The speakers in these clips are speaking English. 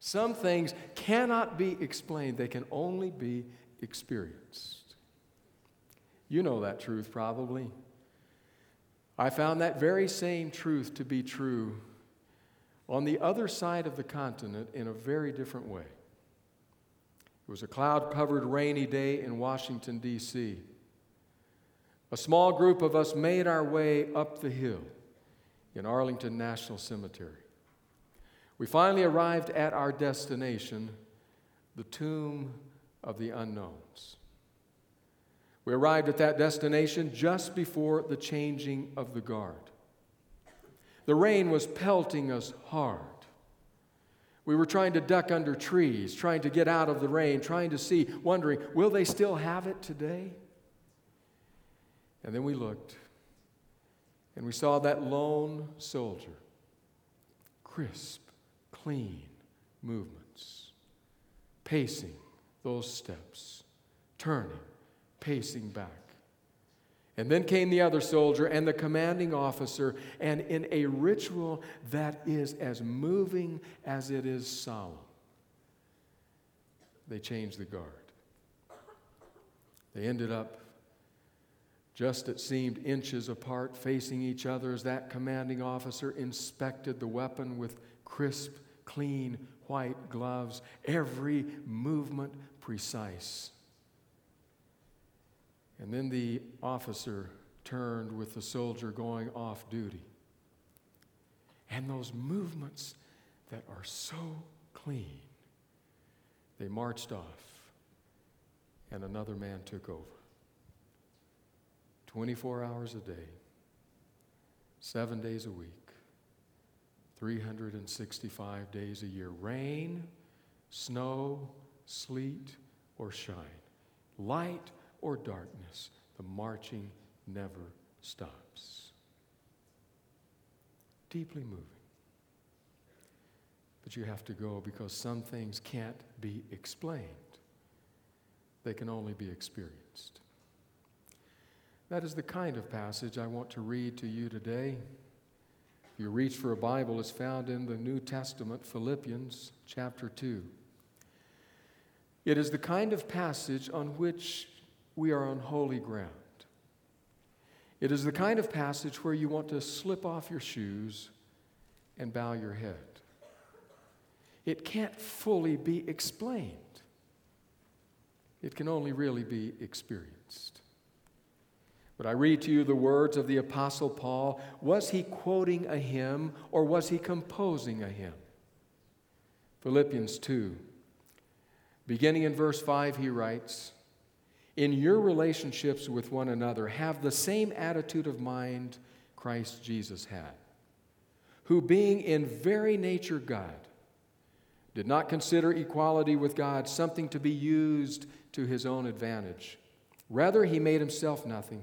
Some things cannot be explained, they can only be experienced. You know that truth probably. I found that very same truth to be true on the other side of the continent in a very different way. It was a cloud covered rainy day in Washington, D.C. A small group of us made our way up the hill in Arlington National Cemetery. We finally arrived at our destination, the tomb of the unknowns. We arrived at that destination just before the changing of the guard. The rain was pelting us hard. We were trying to duck under trees, trying to get out of the rain, trying to see, wondering, will they still have it today? And then we looked, and we saw that lone soldier, crisp, clean movements, pacing those steps, turning, pacing back. And then came the other soldier and the commanding officer, and in a ritual that is as moving as it is solemn, they changed the guard. They ended up just it seemed inches apart, facing each other as that commanding officer inspected the weapon with crisp, clean, white gloves, every movement precise. And then the officer turned with the soldier going off duty. And those movements that are so clean, they marched off, and another man took over. 24 hours a day, seven days a week, 365 days a year. Rain, snow, sleet, or shine. Light or darkness, the marching never stops. Deeply moving. But you have to go because some things can't be explained, they can only be experienced. That is the kind of passage I want to read to you today. You reach for a Bible, it's found in the New Testament, Philippians chapter 2. It is the kind of passage on which we are on holy ground. It is the kind of passage where you want to slip off your shoes and bow your head. It can't fully be explained, it can only really be experienced. But I read to you the words of the Apostle Paul. Was he quoting a hymn or was he composing a hymn? Philippians 2. Beginning in verse 5, he writes, in your relationships with one another, have the same attitude of mind Christ Jesus had, who, being in very nature God, did not consider equality with God something to be used to his own advantage. Rather, he made himself nothing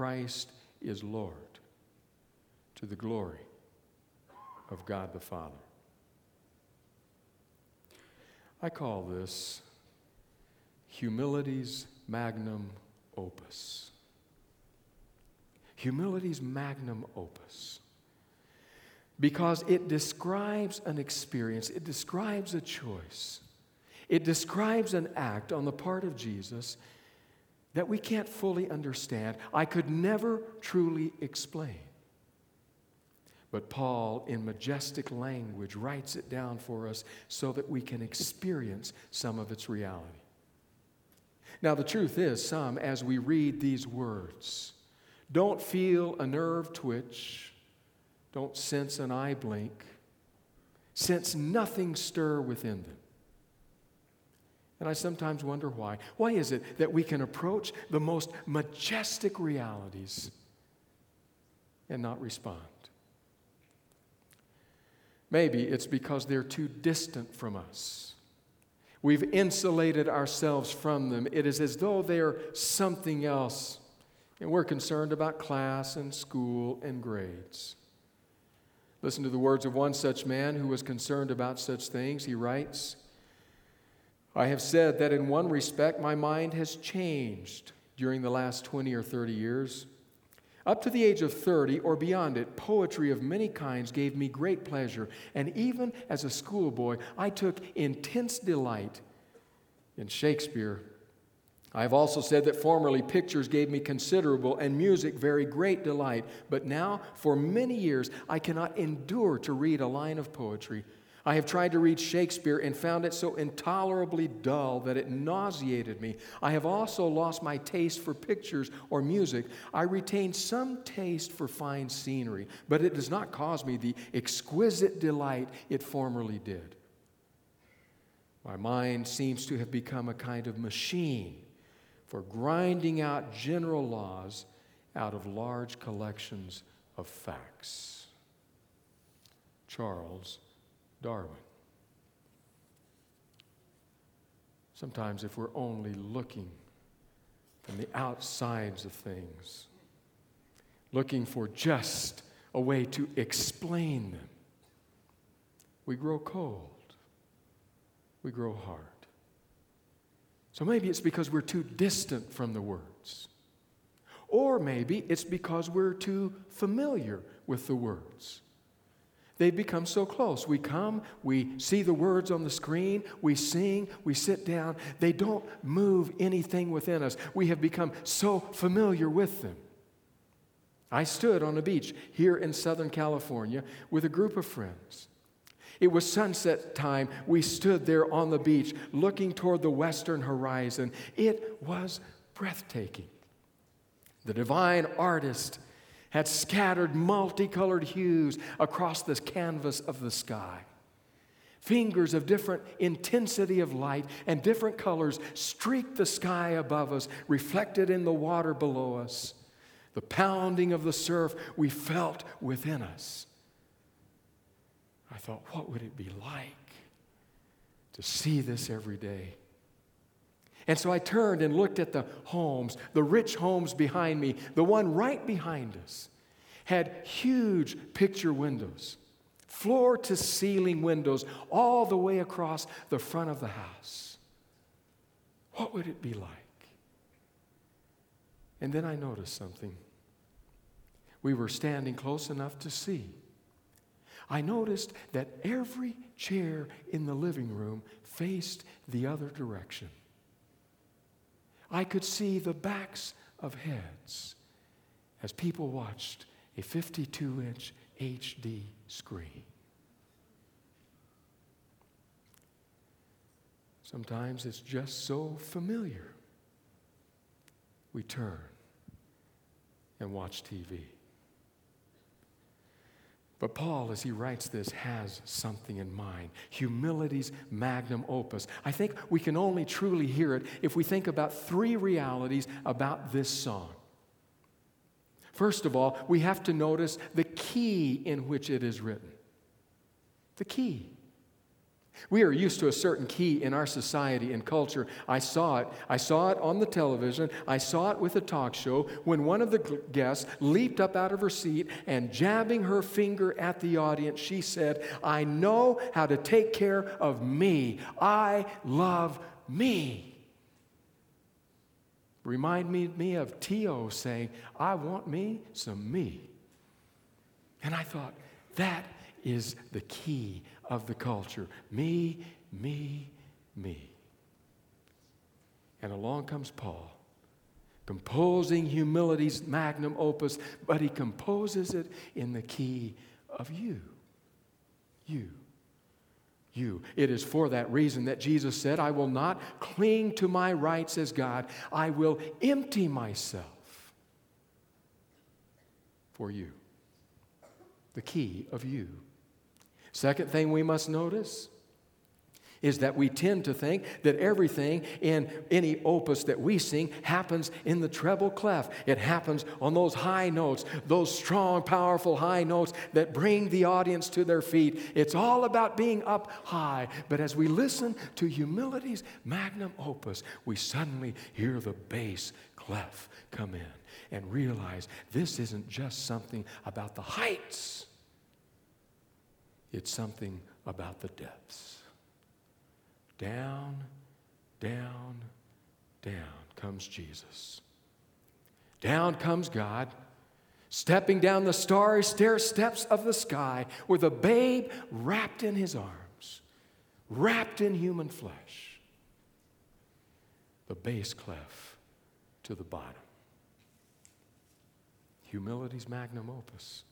Christ is Lord, to the glory of God the Father. I call this humility's magnum opus. Humility's magnum opus. Because it describes an experience, it describes a choice, it describes an act on the part of Jesus that we can't fully understand. I could never truly explain. But Paul, in majestic language, writes it down for us so that we can experience some of its reality. Now, the truth is, some, as we read these words, don't feel a nerve twitch, don't sense an eye blink, sense nothing stir within them. And I sometimes wonder why. Why is it that we can approach the most majestic realities and not respond? Maybe it's because they're too distant from us. We've insulated ourselves from them. It is as though they're something else, and we're concerned about class and school and grades. Listen to the words of one such man who was concerned about such things. He writes, I have said that in one respect my mind has changed during the last 20 or 30 years. Up to the age of 30 or beyond it, poetry of many kinds gave me great pleasure, and even as a schoolboy, I took intense delight in Shakespeare. I have also said that formerly pictures gave me considerable and music very great delight, but now, for many years, I cannot endure to read a line of poetry. I have tried to read Shakespeare and found it so intolerably dull that it nauseated me. I have also lost my taste for pictures or music. I retain some taste for fine scenery, but it does not cause me the exquisite delight it formerly did. My mind seems to have become a kind of machine for grinding out general laws out of large collections of facts. Charles Darwin. Sometimes, if we're only looking from the outsides of things, looking for just a way to explain them, we grow cold, we grow hard. So maybe it's because we're too distant from the words. Or maybe it's because we're too familiar with the words. They've become so close. We come, we see the words on the screen, we sing, we sit down. They don't move anything within us. We have become so familiar with them. I stood on a beach here in Southern California with a group of friends. It was sunset time. We stood there on the beach looking toward the western horizon. It was breathtaking. The divine artist had scattered multicolored hues across the canvas of the sky. Fingers of different intensity of light and different colors streaked the sky above us, reflected in the water below us. The pounding of the surf we felt within us. I thought, what would it be like to see this every day? And so I turned and looked at the homes, the rich homes behind me. The one right behind us had huge picture windows, floor to ceiling windows, all the way across the front of the house. What would it be like? And then I noticed something. We were standing close enough to see. I noticed that every chair in the living room faced the other direction. I could see the backs of heads as people watched a 52 inch HD screen. Sometimes it's just so familiar. We turn and watch TV. But Paul, as he writes this, has something in mind humility's magnum opus. I think we can only truly hear it if we think about three realities about this song. First of all, we have to notice the key in which it is written. The key. We are used to a certain key in our society and culture. I saw it. I saw it on the television. I saw it with a talk show when one of the guests leaped up out of her seat and jabbing her finger at the audience, she said, I know how to take care of me. I love me. Remind me, me of T.O. saying, I want me some me. And I thought, that is the key of the culture me, me, me. And along comes Paul, composing humility's magnum opus, but he composes it in the key of you. You. You. It is for that reason that Jesus said, I will not cling to my rights as God, I will empty myself for you. The key of you. Second thing we must notice is that we tend to think that everything in any opus that we sing happens in the treble clef. It happens on those high notes, those strong, powerful high notes that bring the audience to their feet. It's all about being up high. But as we listen to humility's magnum opus, we suddenly hear the bass clef come in and realize this isn't just something about the heights, it's something about the depths. Down, down, down comes Jesus. Down comes God, stepping down the starry stair steps of the sky with a babe wrapped in his arms, wrapped in human flesh. The bass clef to the bottom. Humility's magnum opus.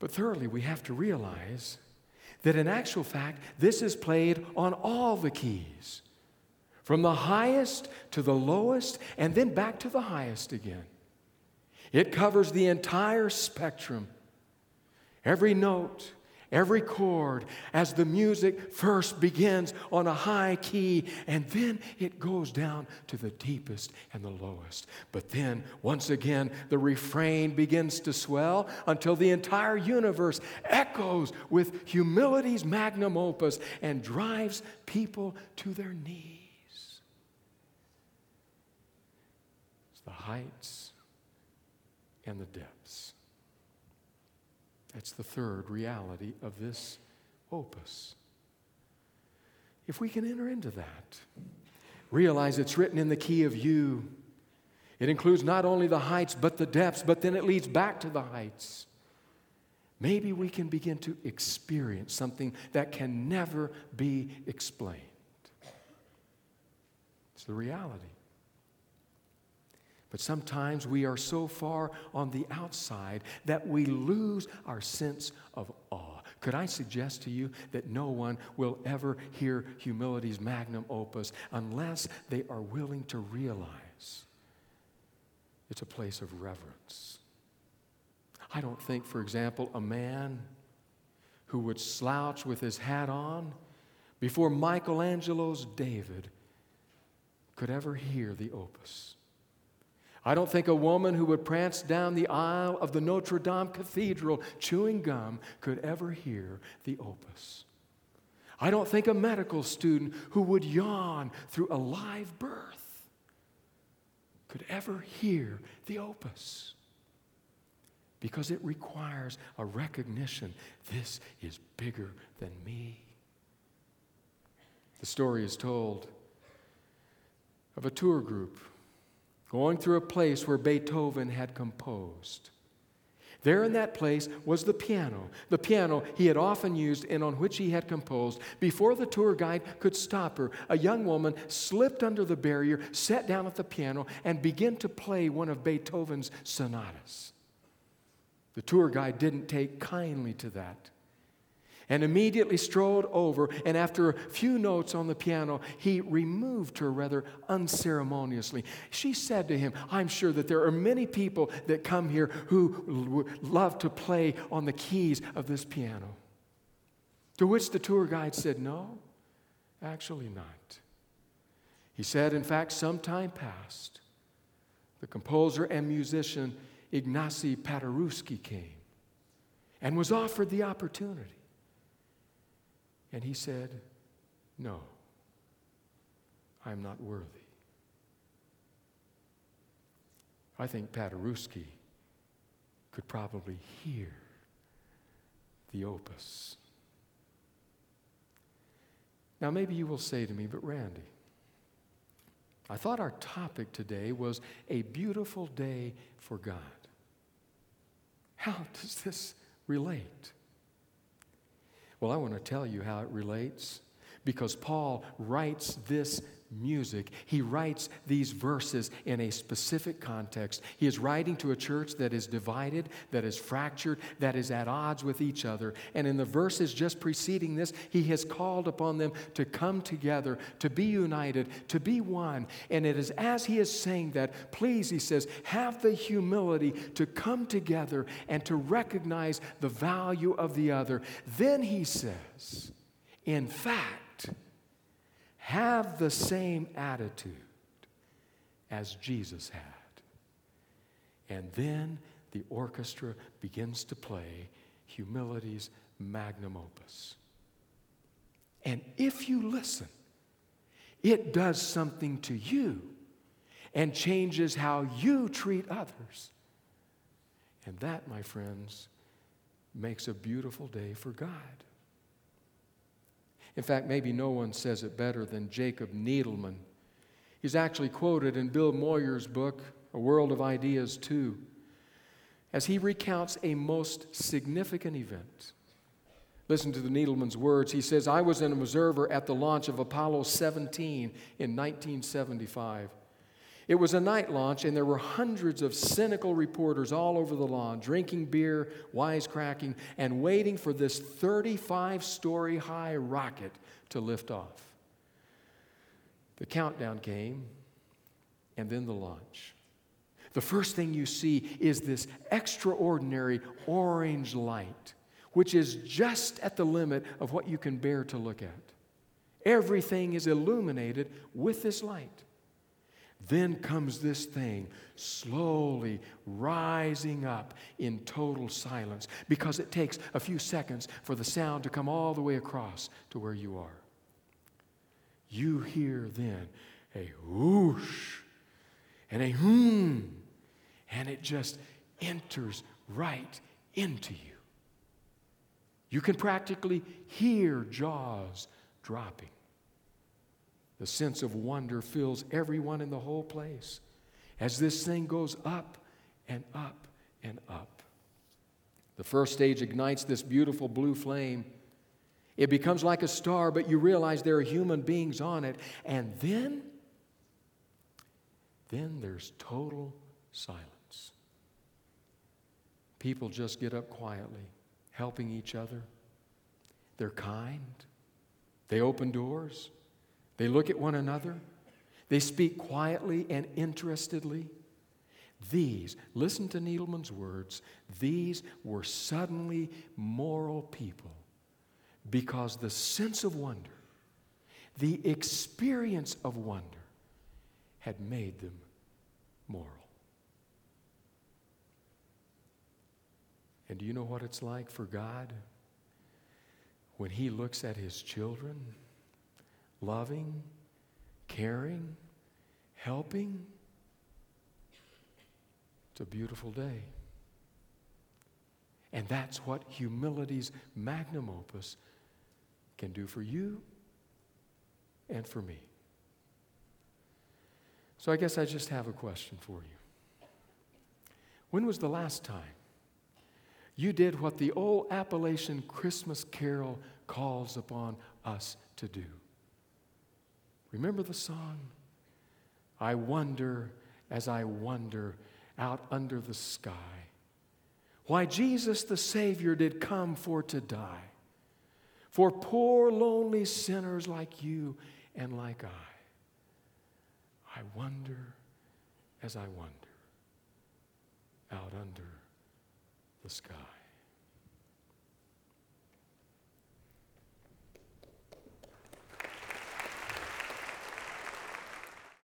But thirdly, we have to realize that in actual fact, this is played on all the keys, from the highest to the lowest, and then back to the highest again. It covers the entire spectrum. Every note, every chord as the music first begins on a high key and then it goes down to the deepest and the lowest. But then, once again, the refrain begins to swell until the entire universe echoes with humility's magnum opus and drives people to their knees. It's the heights and the depths. That's the third reality of this opus. If we can enter into that, realize it's written in the key of you. It includes not only the heights, but the depths, but then it leads back to the heights. Maybe we can begin to experience something that can never be explained. It's the reality. But sometimes we are so far on the outside that we lose our sense of awe. Could I suggest to you that no one will ever hear humility's magnum opus unless they are willing to realize it's a place of reverence? I don't think, for example, a man who would slouch with his hat on before Michelangelo's David could ever hear the opus. I don't think a woman who would prance down the aisle of the Notre Dame Cathedral chewing gum could ever hear the opus. I don't think a medical student who would yawn through a live birth could ever hear the opus because it requires a recognition this is bigger than me. The story is told of a tour group going through a place where Beethoven had composed. There in that place was the piano, the piano he had often used and on which he had composed. Before the tour guide could stop her, a young woman slipped under the barrier, sat down at the piano, and began to play one of Beethoven's sonatas. The tour guide didn't take kindly to that and immediately strode over, and after a few notes on the piano, he removed her rather unceremoniously. She said to him, I'm sure that there are many people that come here who love to play on the keys of this piano. To which the tour guide said, No, actually not. He said, in fact, some time passed. The composer and musician Ignacy Paderewski came and was offered the opportunity. And he said, No, I'm not worthy. I think Paderewski could probably hear the opus. Now, maybe you will say to me, but Randy, I thought our topic today was a beautiful day for God. How does this relate? Well, I want to tell you how it relates because Paul writes this music. He writes these verses in a specific context. He is writing to a church that is divided, that is fractured, that is at odds with each other. And in the verses just preceding this, he has called upon them to come together, to be united, to be one. And it is as he is saying that, please, he says, have the humility to come together and to recognize the value of the other. Then he says, In fact, have the same attitude as Jesus had. And then the orchestra begins to play humility's magnum opus. And if you listen, it does something to you and changes how you treat others. And that, my friends, makes a beautiful day for God. In fact, maybe no one says it better than Jacob Needleman. He's actually quoted in Bill Moyers' book, A World of Ideas 2, as he recounts a most significant event. Listen to the Needleman's words. He says, I was an observer at the launch of Apollo 17 in 1975. It was a night launch, and there were hundreds of cynical reporters all over the lawn, drinking beer, wisecracking, and waiting for this 35 story high rocket to lift off. The countdown came, and then the launch. The first thing you see is this extraordinary orange light, which is just at the limit of what you can bear to look at. Everything is illuminated with this light. Then comes this thing slowly rising up in total silence because it takes a few seconds for the sound to come all the way across to where you are. You hear then a whoosh and a hmm, and it just enters right into you. You can practically hear jaws dropping. The sense of wonder fills everyone in the whole place as this thing goes up and up and up. The first stage ignites this beautiful blue flame. It becomes like a star, but you realize there are human beings on it. And then, then there's total silence. People just get up quietly, helping each other. They're kind. They open doors. They look at one another. They speak quietly and interestedly. These, listen to Needleman's words, these were suddenly moral people because the sense of wonder, the experience of wonder, had made them moral. And do you know what it's like for God when He looks at His children? Loving, caring, helping. It's a beautiful day. And that's what humility's magnum opus can do for you and for me. So I guess I just have a question for you. When was the last time you did what the old Appalachian Christmas carol calls upon us to do? Remember the song? I wonder as I wonder out under the sky why Jesus the Savior did come for to die for poor lonely sinners like you and like I. I wonder as I wonder out under the sky.